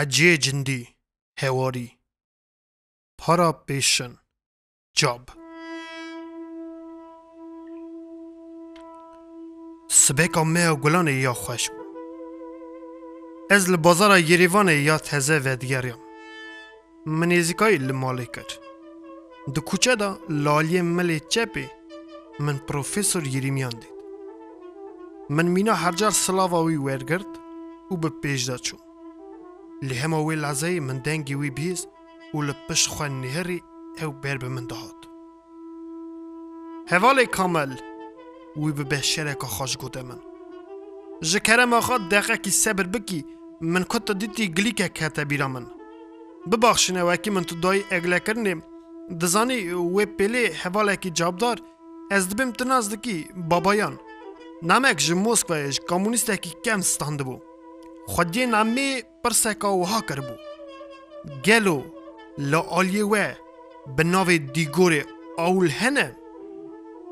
حجی جندی هواری. پارا پیشن جاب سبکا مه و گلان یا خوش. بو از لبازار یریوان یا تزه و دیگریم منیزیکای لمالی کرد دو کوچه دا لالی ملی چپی من پروفیسور یریمیان دید. من مینا هر جار سلاوا وی ورگرد و به پیش دا چون. لی هما وی لحظه من دنگی وی بیز و لپش خوان نهری او بر به من دهات هوال کامل وی به بهشره که خوش گوده من جکرم آخا دقیقه کی صبر بکی من کتا دیتی گلی که کتا بیرا من ببخشنه وکی من تو دای اگله کرنیم دزانی وی پیلی حواله کی جابدار از دبیم تناز دکی بابایان نامک جی موسکوایش کمونیسته کی کم ستانده بو خودی نامی پرسکا وها کربو گلو لا آلیه و به ناو دیگور اول هنه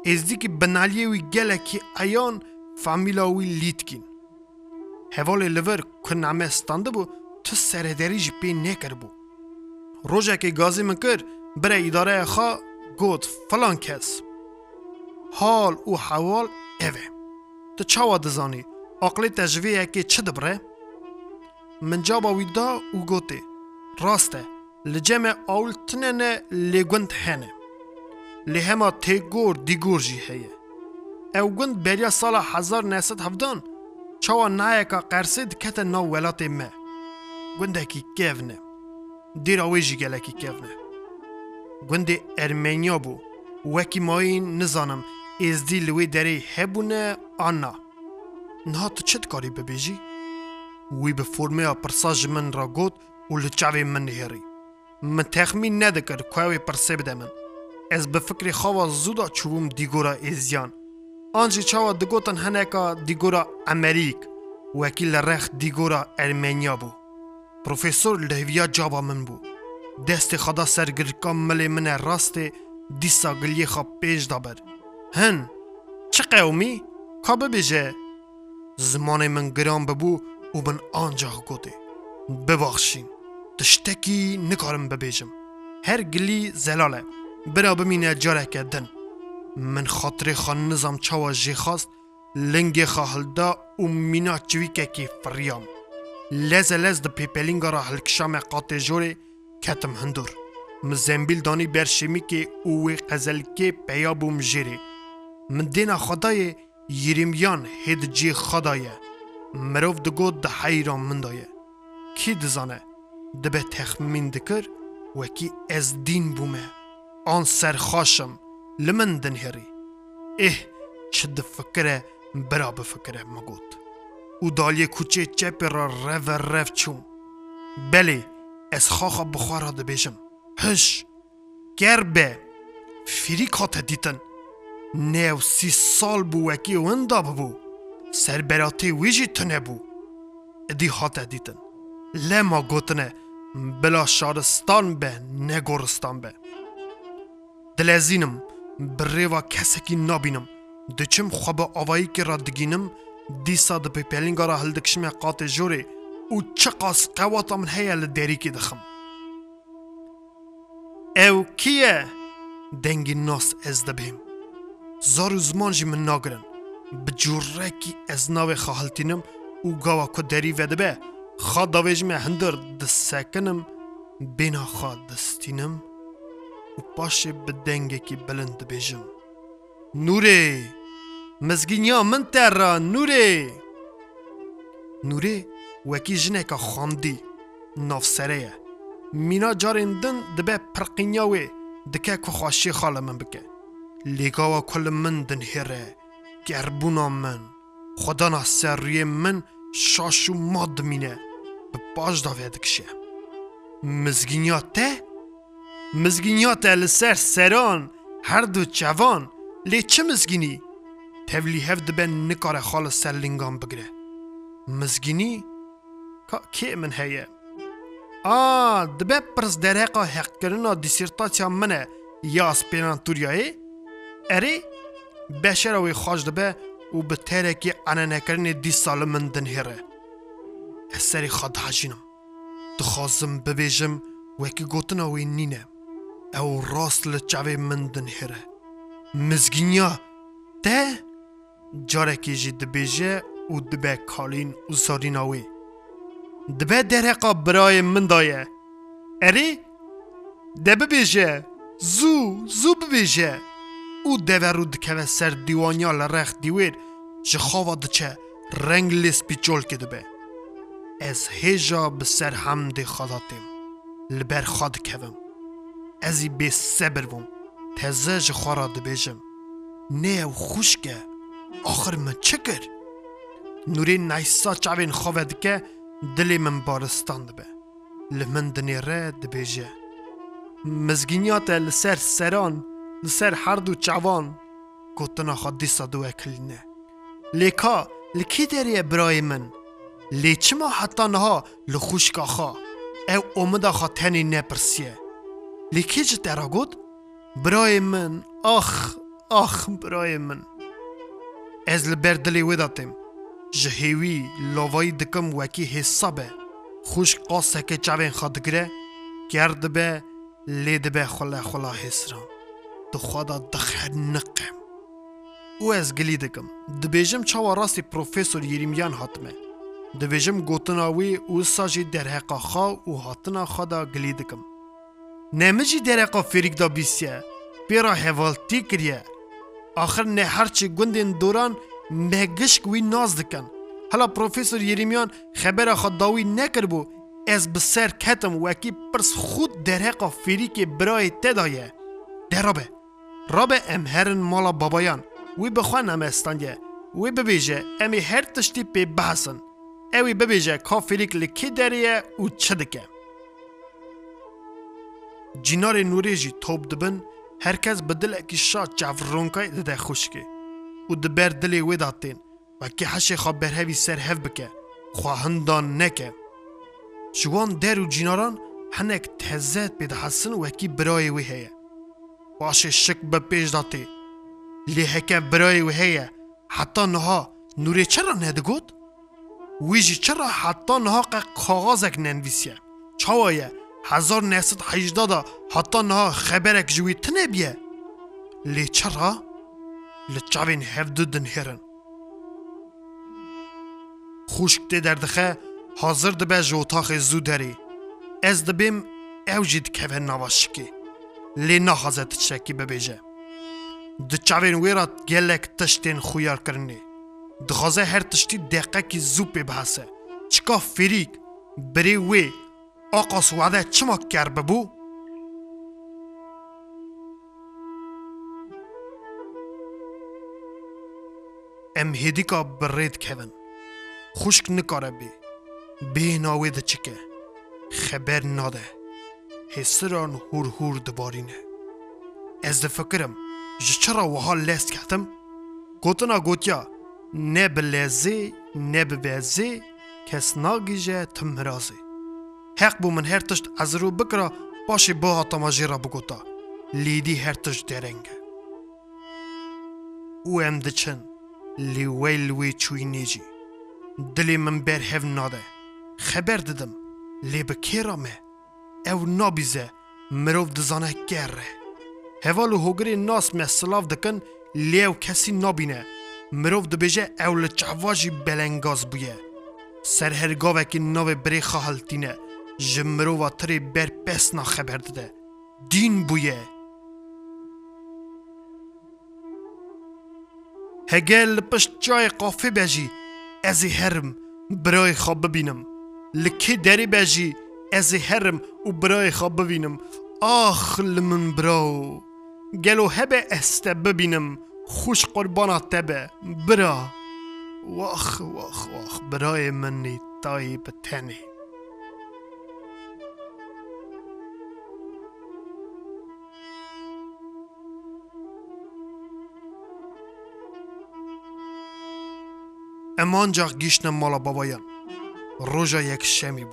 از دی که بنالیه وی گله کی ایان فامیلا وی لیتکین هوال لور که نامه ستانده بو تو سردری جی پی نکر بو روژه که گازی من کر بره اداره خوا گوت فلان کس حال و حوال اوه تو چاوا دزانی عقلی تجویه که چه دبره؟ من جابا ویدا و گوته راسته لجمع اول تننه لگوند هنه لهما تیگور دیگور جی هیه او گوند بریا سال هزار نسد هفدان چاوا نایکا قرسید کت نو ولات ما گونده کی کیونه دیر اوی جی گله کی کیونه گونده ارمنیا بو وکی ماین نزانم از دی لوی دری هبونه آنا نه تو چت کاری ببیجی؟ وی به فرمه پرساج من را گوت و لچاوی من نهری من تخمین ندکر کوی پرسه بده من از به فکر خوا زودا چوبم دیگورا ازیان آنجی چاوا دگوتن هنکا دیگورا امریک وکیل رخ دیگورا ارمنیا بو پروفیسور لهویا جابا من بو دست خدا سرگرکام ملی من راست دیسا گلی خواب پیش دابر هن چه قومی؟ که ببیجه؟ زمان من گرام ببو و من آنجا گوته ببخشین. تشتکی نکارم ببیجم. هر گلی زلاله. برا بمینه جاره کردن. من خاطر خان نظام چاوا جی خواست. لنگ خاهلدا و مینا چویکه کی فریام. لز لز د پیپلینگا را هلکشام قاطع جوره کتم هندور. مزنبیل دانی برشمی که اوی قزل که پیا بوم جیره. من دینا خدای یریمیان هید جی خدایه. مروف دگو ده حیران من دایه کی دزانه دبه تخمین دکر وکی از دین بومه آن سرخاشم لمن دنهری اه چه فکره برا بفکره مگوت او دالی کوچه چپ را رو رو چوم بله از خاخا بخوارا دبیجم هش گر به فیری کات دیتن. نو سی سال بو وکی وندا ببو سر براتی ویجی تنه بو. ادی هات دیتن لما گوتنه بلا شارستان به نه گورستان به. دلزینم بریوا کسکی نابینم. دچم خواب آوایی که را دگینم دیسا د پیپلینگا را هلدکشم قات جوری. او چقاس قواتا من هیا لدری که دخم. او کیه؟ دنگی ناس از دبیم. زارو زمان جی من ناگرن. بجوره کی از ناوی خواهلتینم او گاوا که دری وده به خواد داویج می هندر دستکنم بینا خواد دستینم و پاشه به دنگه کی بلند بیجم نوره مزگینیا من تر نوره نوره وکی جنکا خاندی ناف سره مینا جارندن دبه پرقینیاوی دکه که خواشی خاله من بکه لیگاوا کل من دن هره گربونا من خدا نا سریه من شاشو ماد مینه به باش داوی دکشه مزگینیا ته؟ مزگینیا ته لسر سران هر دو جوان لی چه مزگینی؟ تevlî hev dibe nikare xala ser lingan bigire. Mizginî ka kê min heye? A dibe pirs derheqa heqkirina disîrtaçya min e ya spênan Dibe û bi terekî enenekirinê dî sali min din hêre. Ez serê xwe dihejînim. دخوازم ببیجم وکی گوتن اوی نینه. او راست لچاوی من دنهره. مزگینیا ده جارکی جی دبیجه و دبه کالین و دبه درقا برای من دایه. اری؟ ده ببیجه. زو زو ببیجه. او دوه رو دکوه سر دیوانیا لرخ دیویر جه خواوا دچه رنگ لیس پیچول که دبه از هیجا به سر هم دی خداتیم لبر خاد کوم ازی بی سبر بوم تزه جه خورا دبیجم نه او خوشگه آخر من چه کر؟ نوری نیسا چاوین خواه دکه دلی من بارستان دبه لمن دنیره دبیجه مزگینیات لسر سران لسر هر دو چوان گوتنا خود دیسا دو اکلینه. لیکا لکی دریه برای من؟ لی چما حتی نها لخوشکا خوا. او اومدا خوا تنی نپرسیه. لی کی جت ارا گود؟ برای من. آخ آخ برای من. از لبر دلی وداتم جهیوی لاوایی دکم وکی حسابه. خوش قاسه که چاوین خادگره گرد به لید به خلا خلا حسران دو خدا دخر نقم او از گلی دکم دبیجم چاوا راستی پروفیسور یریمیان حتمه دبیجم گوتناوی او ساجی درحقا خوا و هاتنا خدا گلی دکم نمجی درحقا فریک دا بیسیه پیرا هوالتی کریه آخر نه هرچی گندین دوران مهگشک وی ناز دکن حالا پروفیسور یریمیان خبر خود داوی نکر بو از بسر کتم وکی پرس خود درحقا فریک برای تدایه درابه رابه ام هرن مالا بابایان. وی بخوان ام استانگه وی ببیجه امی هر تشتی پی بحثن. اوی ببیجه کافریک لکی دریه و چه دکه. جینار نوری جی توب دبن هرکس به دل اکی شا جافرونکای ده خوشکه و دبر دلی وی داتین. و کی حشی خواب برهوی سر هف بکه. خواهندان نکه. جوان در و جیناران هنک تهزت بید حسن و اکی برای وی هیه. باشه شک به پیش داتی لی هکه برای وی هیه. حتی نها نوری چرا ندگود؟ ویجی چرا حتی نها کاغازک ننویسیه؟ چاوایه هزار نهصد هجده حتی نها خبرک جوی تنه بیه. لی چرا؟ لی چاوین هفدو دن هرن خوشک ده دردخه حاضر دبه جوتاخ زو داری از دبیم او جید که نواشکی. لی نخوازد چکی ببیجه د چاوین ویرات گلک تشتین خویار کرنی دخوازه هر تشتی دقیقه کی زو پی بحثه چکا فریک بری وی آقا سواده چما کر ببو؟ ام هیدیکا برید کهون خوشک بی بی ناوی ده چکه خبر هستران هور هور دبارینه از فکرم جه و وحال لست کهتم گوتنا گوتیا نه بلزی نه ببزی کس ناگی جه تم مرازی حق بو من هر از رو بکرا باشی با آتما جیرا بگوتا. لیدی هرتش درنگ او ام دچن لی وی لوی چوی نیجی. دلی من بر هف ناده. خبر دادم لی بکیرا ew nabîze mirov dizane ger re. هوال و هوگری ناس me سلاف دکن لیو کسی نبینه مروف دبیجه اول چعواجی بلنگاز بویه سر هرگاوه که ناو بری خواهلتینه جمروفا تری بر پس نا خبر دده دین بویه هگل پشت جای قافه بجی ازی هرم برای خواب ببینم لکی دری بجی ازی هرم و برای خواب ببینم آخ لمن براو گلو هبه استه ببینم خوش قربانات تبه برا واخ واخ واخ برای منی تایی تنی امان جا گیشنم مالا بابایان روژا یک شمی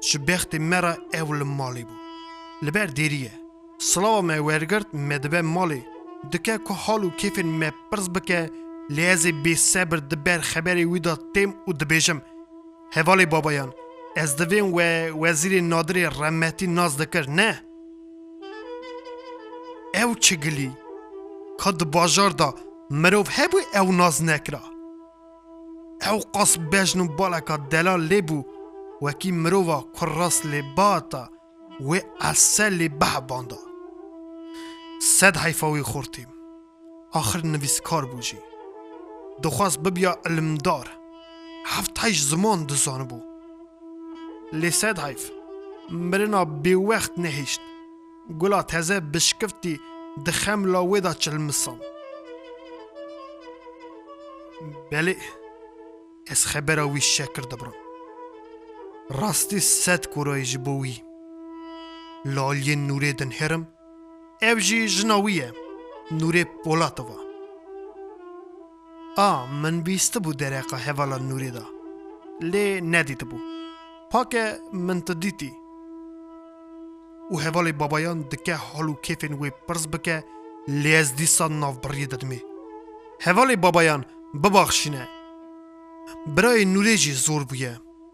بو شبخت مرا اول مالی بو لبر دیریه سلاوا me wergirt me dibe malê dike ku hal û kêfên me pirs bike lê ez ê bêsebir di ber xeberê wî da têm û dibêjim hevalê babayan ez divên we wezîrê nadirê remetî naz dikir ne ew çi gilî ka di bajar da mirov hebû ew naz nekira ew qas bejn û baleka delal lê bata wê esel lê behbanda sed heyfa wî xurtîm axir nivîskar bû jî dixwast bibiya ilimdar heft heyş ziman dizanibû lê sed heyf mirina bêwext nehêşt gula teze bişkiftî di xemla wê da çilmisan belê ez xebera wî şekir dibirim rastî sed kurayê ji bo wî laliyên nûrê din herim ev jî jina wî ye nûrê polatova a min bîstibû dereqa hevala nûrê da lê nedîtibû pake min te dîtî û hevalê babayan dike hal û kêfên wê pirs bike lê ez dîsa navbiriyê didimê hevalê babayan bibaxşîne birayê nûrê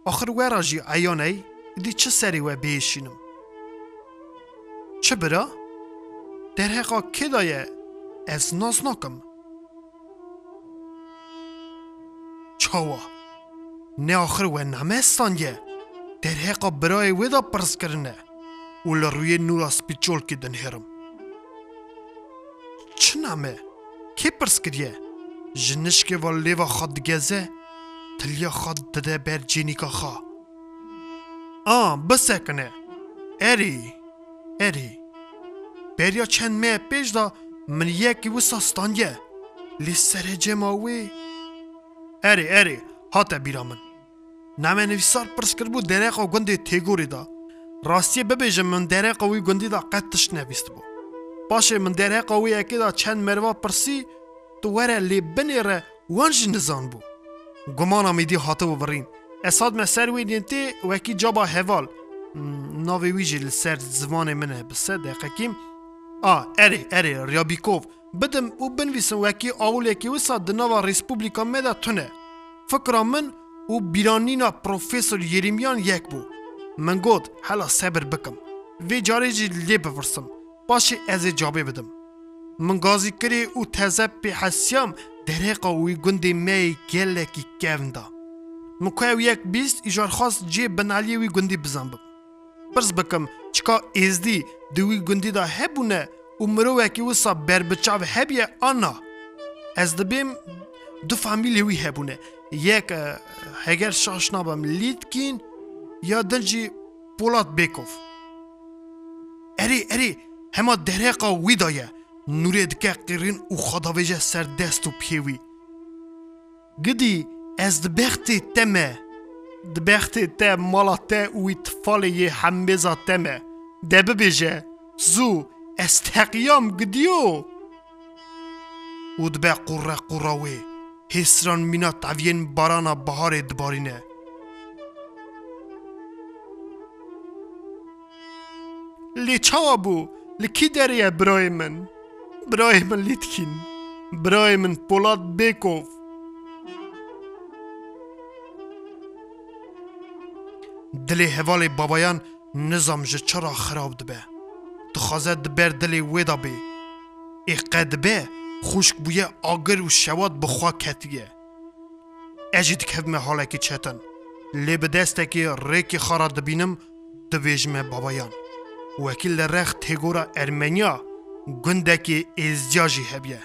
آخر ورا جی ایونی دی سری و بیشینم چه برا؟ در حقا کدای دایه از نازناکم چاوا نه آخر و نمستان یه در حقا برای ودا پرس کرنه اول روی نورا سپیچول که دن هرم چه نامه؟ کی پرس کریه؟ جنش که و لیوا lêva xwe digeze tilya xwe dide ber cênîka xwe a bisekine erê erê beriya çend me pêş da min yekî wisa standiye lê serecema wê erê erê hate bîra min Name nivîsar pirs kirbû dereqa gundê têgorê da Rastiye bibêjim min dereqa wî gundî da qet tişt nevîst bû Paşê min dereqa wî yekê da çend merva pirsî tu were lê binê re گمان امیدی هاتو ببرین اصاد مسر ویدین تی وکی جابا هوال ناوی ویجی لسر زوان منه. بسه دقیقه کیم. آ اری اری ریابیکوف. بدم او بنویسم وکی آول یکی ویسا دنوا ریسپوبلیکا مده تونه. فکرا من او بیرانینا پروفیسور یریمیان یک بو. من گود حالا صبر بکم. وی جاری جی لی بفرسم باشی از جابه بدم من گازیکری او تزب به cavê bidim min gazî kirê û teze pê hesyam derêqa wî gundê me gelekî kevn da min ku ew yek bîst îjar xwast cê binaliyê wî gundî bizanbim pirs bikim çika êzdî di wî gundî da hebûne û mirovekî wisa berbiçav hebiye ana ez dibêm du famîlê wî hebûne yek heger şaşna bim lîtkîn ya dil jî Polat Bêkov Erê erê hema dereqa wî da ye نوری دکه قیرین او خداویجه سر دست و پیوی. گدی از دبخت تمه. دبخت تم مالا ته او اتفال یه همبزا تمه. دبه بیجه. زو از تقیام گدیو. او دبه قره قراوی هسران مینا تاوین بارانا بهار دبارینه. لی چاوا بو لکی دریه برای من؟ برای من لیتکین برای من پولاد بیکوف دلی هوال بابایان نظام جه چرا خراب ده بی تو بر دلی ویدا بی ای قد بی خوشک بویه آگر و شواد بخوا کتیه اجید که همه حاله که چهتن لی به دسته که ریکی که خارا دبینم دویجمه بابایان وکیل رخ تیگورا ارمینیا گندکی ازدیاجی هبیه.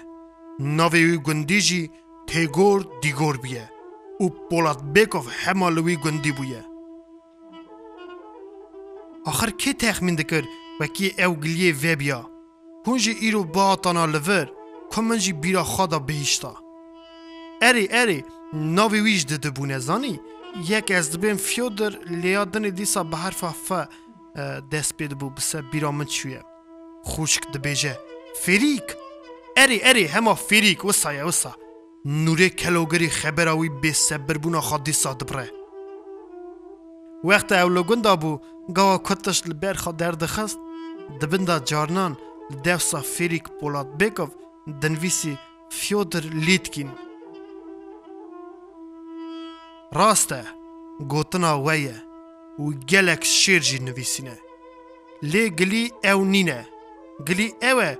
نوی وی گندی جی تیگور دیگور بیه. او پولات بیکوف همالوی گندی بویه. آخر که تخمین دکر و کی اوگلیه وی بیا؟ کنجی ایرو با آتانا لور کمنجی بیرا خدا بهیشتا اری اری نوی ویش دده بونه زانی. یک از دبین فیودر لیادن دیسا به حرف افه دست بیده بو بسه بیرا من خوشک دبیجه فیریک اری اری هما فریک وسا یا نوره نوری کلوگری خبر اوی بی سبر بونا خواد دیسا دبره. وقت اولو گندا بو گاوا کتش لبر خواد دردخست دبندا جارنان دفسا فیریک پولاد بیکو دنویسی فیودر لیتکین راسته گوتنا ویه. و گلک شیر جی نویسینه. لی او نینه Gilî ew e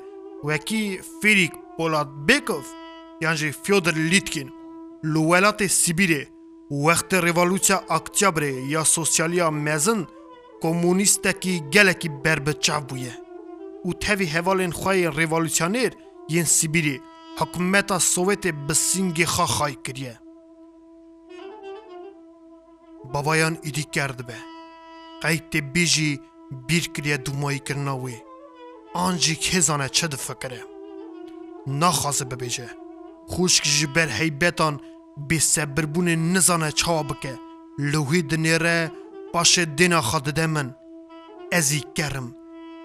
wekî Fêrik Polatbekov yan jî Fyodor Litkin li welatê Sibîrê wextê Revolûçya Aktyabrê ya sosyaliya mezin komûnîstekî gelekî berbiçav bûye. û tevî hevalên xwe yên revolûsyoner yên Sibîrê hikûmeta Sovetê bi sîngê xa xay kiriye. Babayan îdî kerdibe. Qeytê آن جی که زانه چه دفکره نخواسته ببیجه. خوشک جی بر حیبتان بی سبربون نزانه چا بکه. لوهی دنیره پاش دینا خود ده من. ازی کرم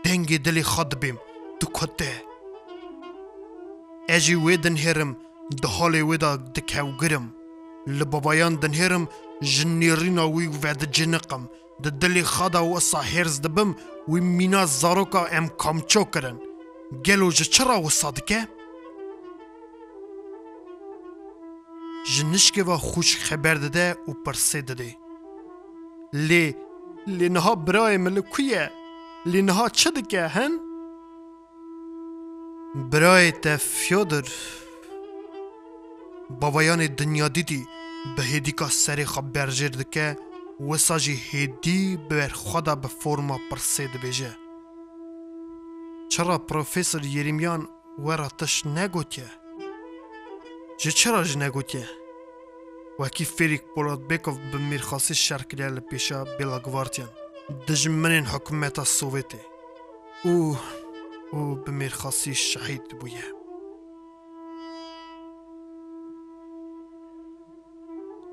دنگی دلی خود بیم. تو کته اجی وی دنهرم ده حال وی دا دکو گرم لبابایان دنهرم جنیرینا وی ود جنقم. د دلی خدا و هرز دبم و مینا زاروکا ام کامچو کرن گلو جه چرا و صادکه؟ جنشکه و خوش خبر داده و پرسه داده لی لی نها برای ملکویه لنها چدکه هن؟ برای تا فیادر بابایان دنیا دیدی به هدیکا سری خبر جرده که وساجی هدی بر خدا به فرما پرسید بیجه چرا پروفسور یریمیان ورا تش نگوتی؟ چرا جه و کیفیریک فریک به میرخواسی شرکلیه لپیشا بلا گوارتین دجمنین حکومت سوویتی. او او به میرخواسی شهید بویه.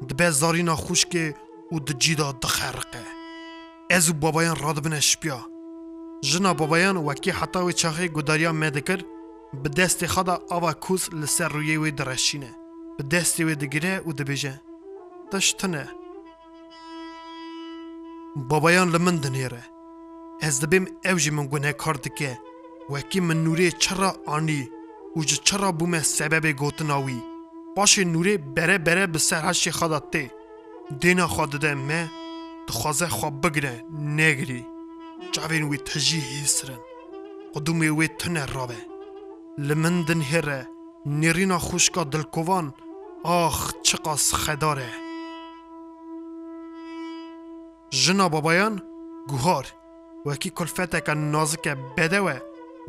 دبه زارینا خوش که او د جیدا د خرقه از بابایان راد بنه شپیا بابایان وکی حتا و چاخه گداریا مدکر به دست خدا آوا کوز لسر روی وی درشینه به دست وی دگیره او د بیجه دشتنه بابایان لمن دنیره از دبیم اوجی من گونه کاردکه وکی من نوری چرا آنی و چرا بومه سبب گوتناوی باشه نوری بره بره به سرحش خدا ته دینا خواد ده مه دخوازه خواب بگره نگری. جاوین وی تجی هیسرن. قدومی وی تنه رابه لمن دن هره. نیرینا خوشکا دلکوان. آخ چقاس خداره جنا بابایان گوهار. وکی کلفته که نازکه بده و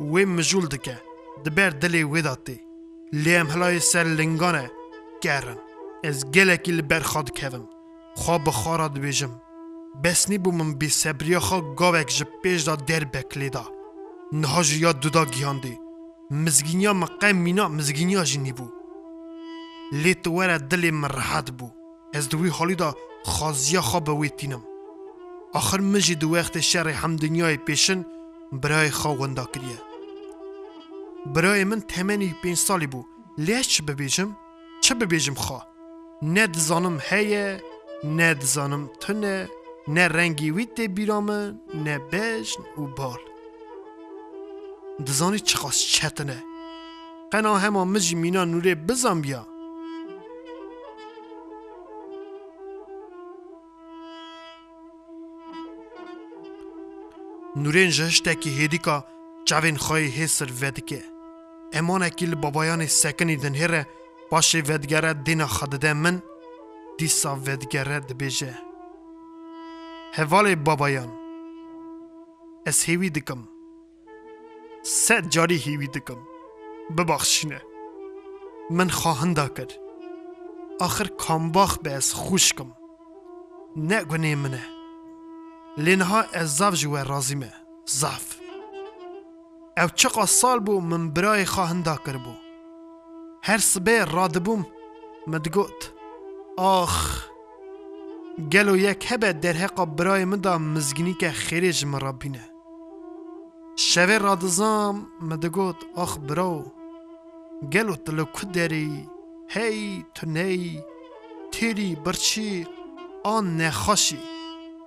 وی دکه. دبر دلی وداتی، لیم هلای سر لنگانه. گرن. از گلکی لبر خود کهوم. خوا بخارا دویجم بسنی بو من بی سبریا خوا گاوک جب پیش دا در بکلی دا. نها جویا دودا گیاندی. مزگینیا مقیم مینا مزگینیا جینی بو. لی توار دلی مرحد بو. از دوی حالی دا خوازیا خوا بوی تینم. آخر مجی دو وقت شر هم دنیای پیشن برای خوا گندا کریه. برای من تمنی پین سالی بو. لیش چه ببیجم؟ چه ببیجم خوا؟ ند زانم هیه نه دزانم تنه نه رنگی وید ده بیرامه نه بیش و او بال. دزانی چه خواست چهتنه قناه همه مجی مینا نوره بزن بیا. نورین جهشتی که هیدی که چوین خواهی هیسر ویدکه امان اکیل بابایان سکنی دنهره باشی ودگره دینا خدده من. دیسا ودگره دی بیجه هفاله بابایان. از هیوی دکم. سید جاری هیوی دکم. ببخشینه. من خواهنده کر آخر کامباخ به از خوشکم نه گونه منه. لینها از زف جوه رازیمه. زف. او چقا سال بو من برای خواهنده بو. هر سبه رادبوم مدگوت. گوت آخ گلو یک هبه در حقا برای من مزگنی که خیریج من را بینه شوه رادزام من گوت آخ براو گلو تلو داری هی تو نی تیری برشی آن نخاشی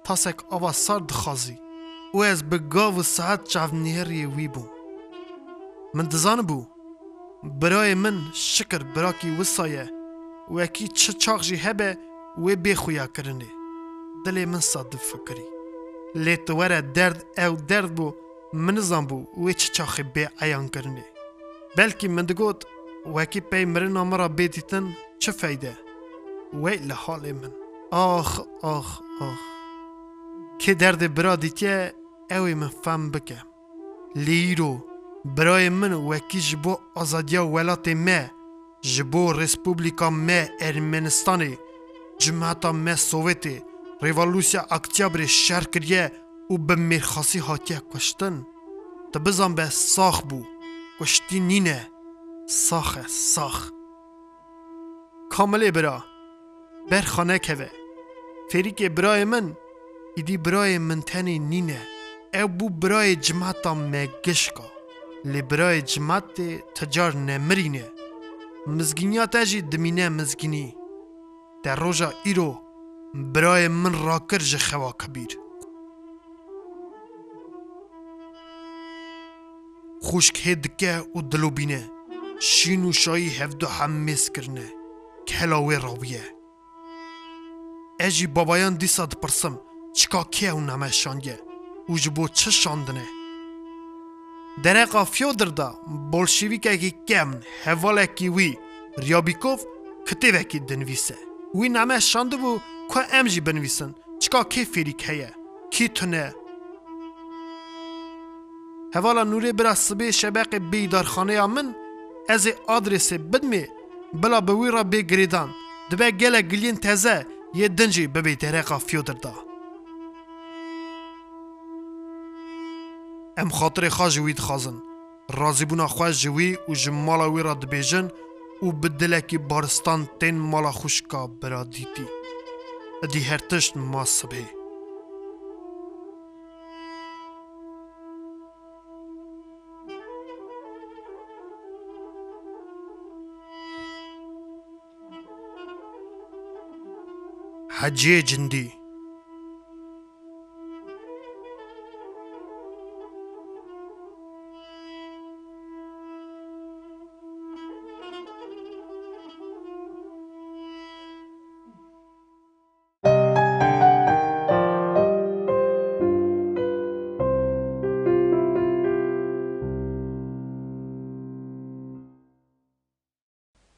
تاسک آوا سر خازی. او از بگاو ساعت چاو ویبو. من دزان بو. برای من شکر براکی وسایه. وکی چه چاق جی هبه و بخویا کرنه دل من صد فکری. لی توره درد او درد بو منظم بو و چه چاق بی ایان کرنه بلکی من و وکی پی مرن آمرا بیدیتن چه فیده وی لحال من. آخ آخ آخ. که درد برا دیتیه اوی من فهم بکه لیرو برای من و وکی جبو ازادیا ولات مه ji bo Respublika me Ermenistanê cimheta me Sovetê Revolûsiya Aktyabrê şer kiriye û bi mêrxasî hatiye kuştin Tu bizan be sax bû kuştî nîne sax e sax Kamilê bira berxa nekeve Fêrîkê birayê min îdî birayê min tenê nîne ew bû birayê cimheta me gişka lê birayê cimatê ticar nemirîne مزگینیا تا جی دمینه مزگینی. در روژا ایرو برای من راکرجه کر خوا کبیر. خوشک هدکه و دلو بینه شین و شایی هفدو هم میس کرنه کلاوی راویه. اجی بابایان دیساد پرسم چکا که او نمشانگه او جبو چه شاندنه؟ دنقا فیودر دا بولشیویک اگی کم هفال وی ریابیکوف کتیو اکی دنویسه وی نامه شانده بو که امجی بنویسن چکا که فیری که یه کی تونه هفالا نوری برا سبه شبق بی دارخانه من از آدرس بدمی بلا بوی را بگریدان دبه گل گلین تزه یه دنجی ببی دنقا فیودر دا Em xatirê xwe ji wî dixwazin razîbûna xwe ji wî û ji mala wê ra dibêjin û bi dilekî baristan tên mala xuşka bira dîtî. Edî her tişt ma sibê. Hecê cindî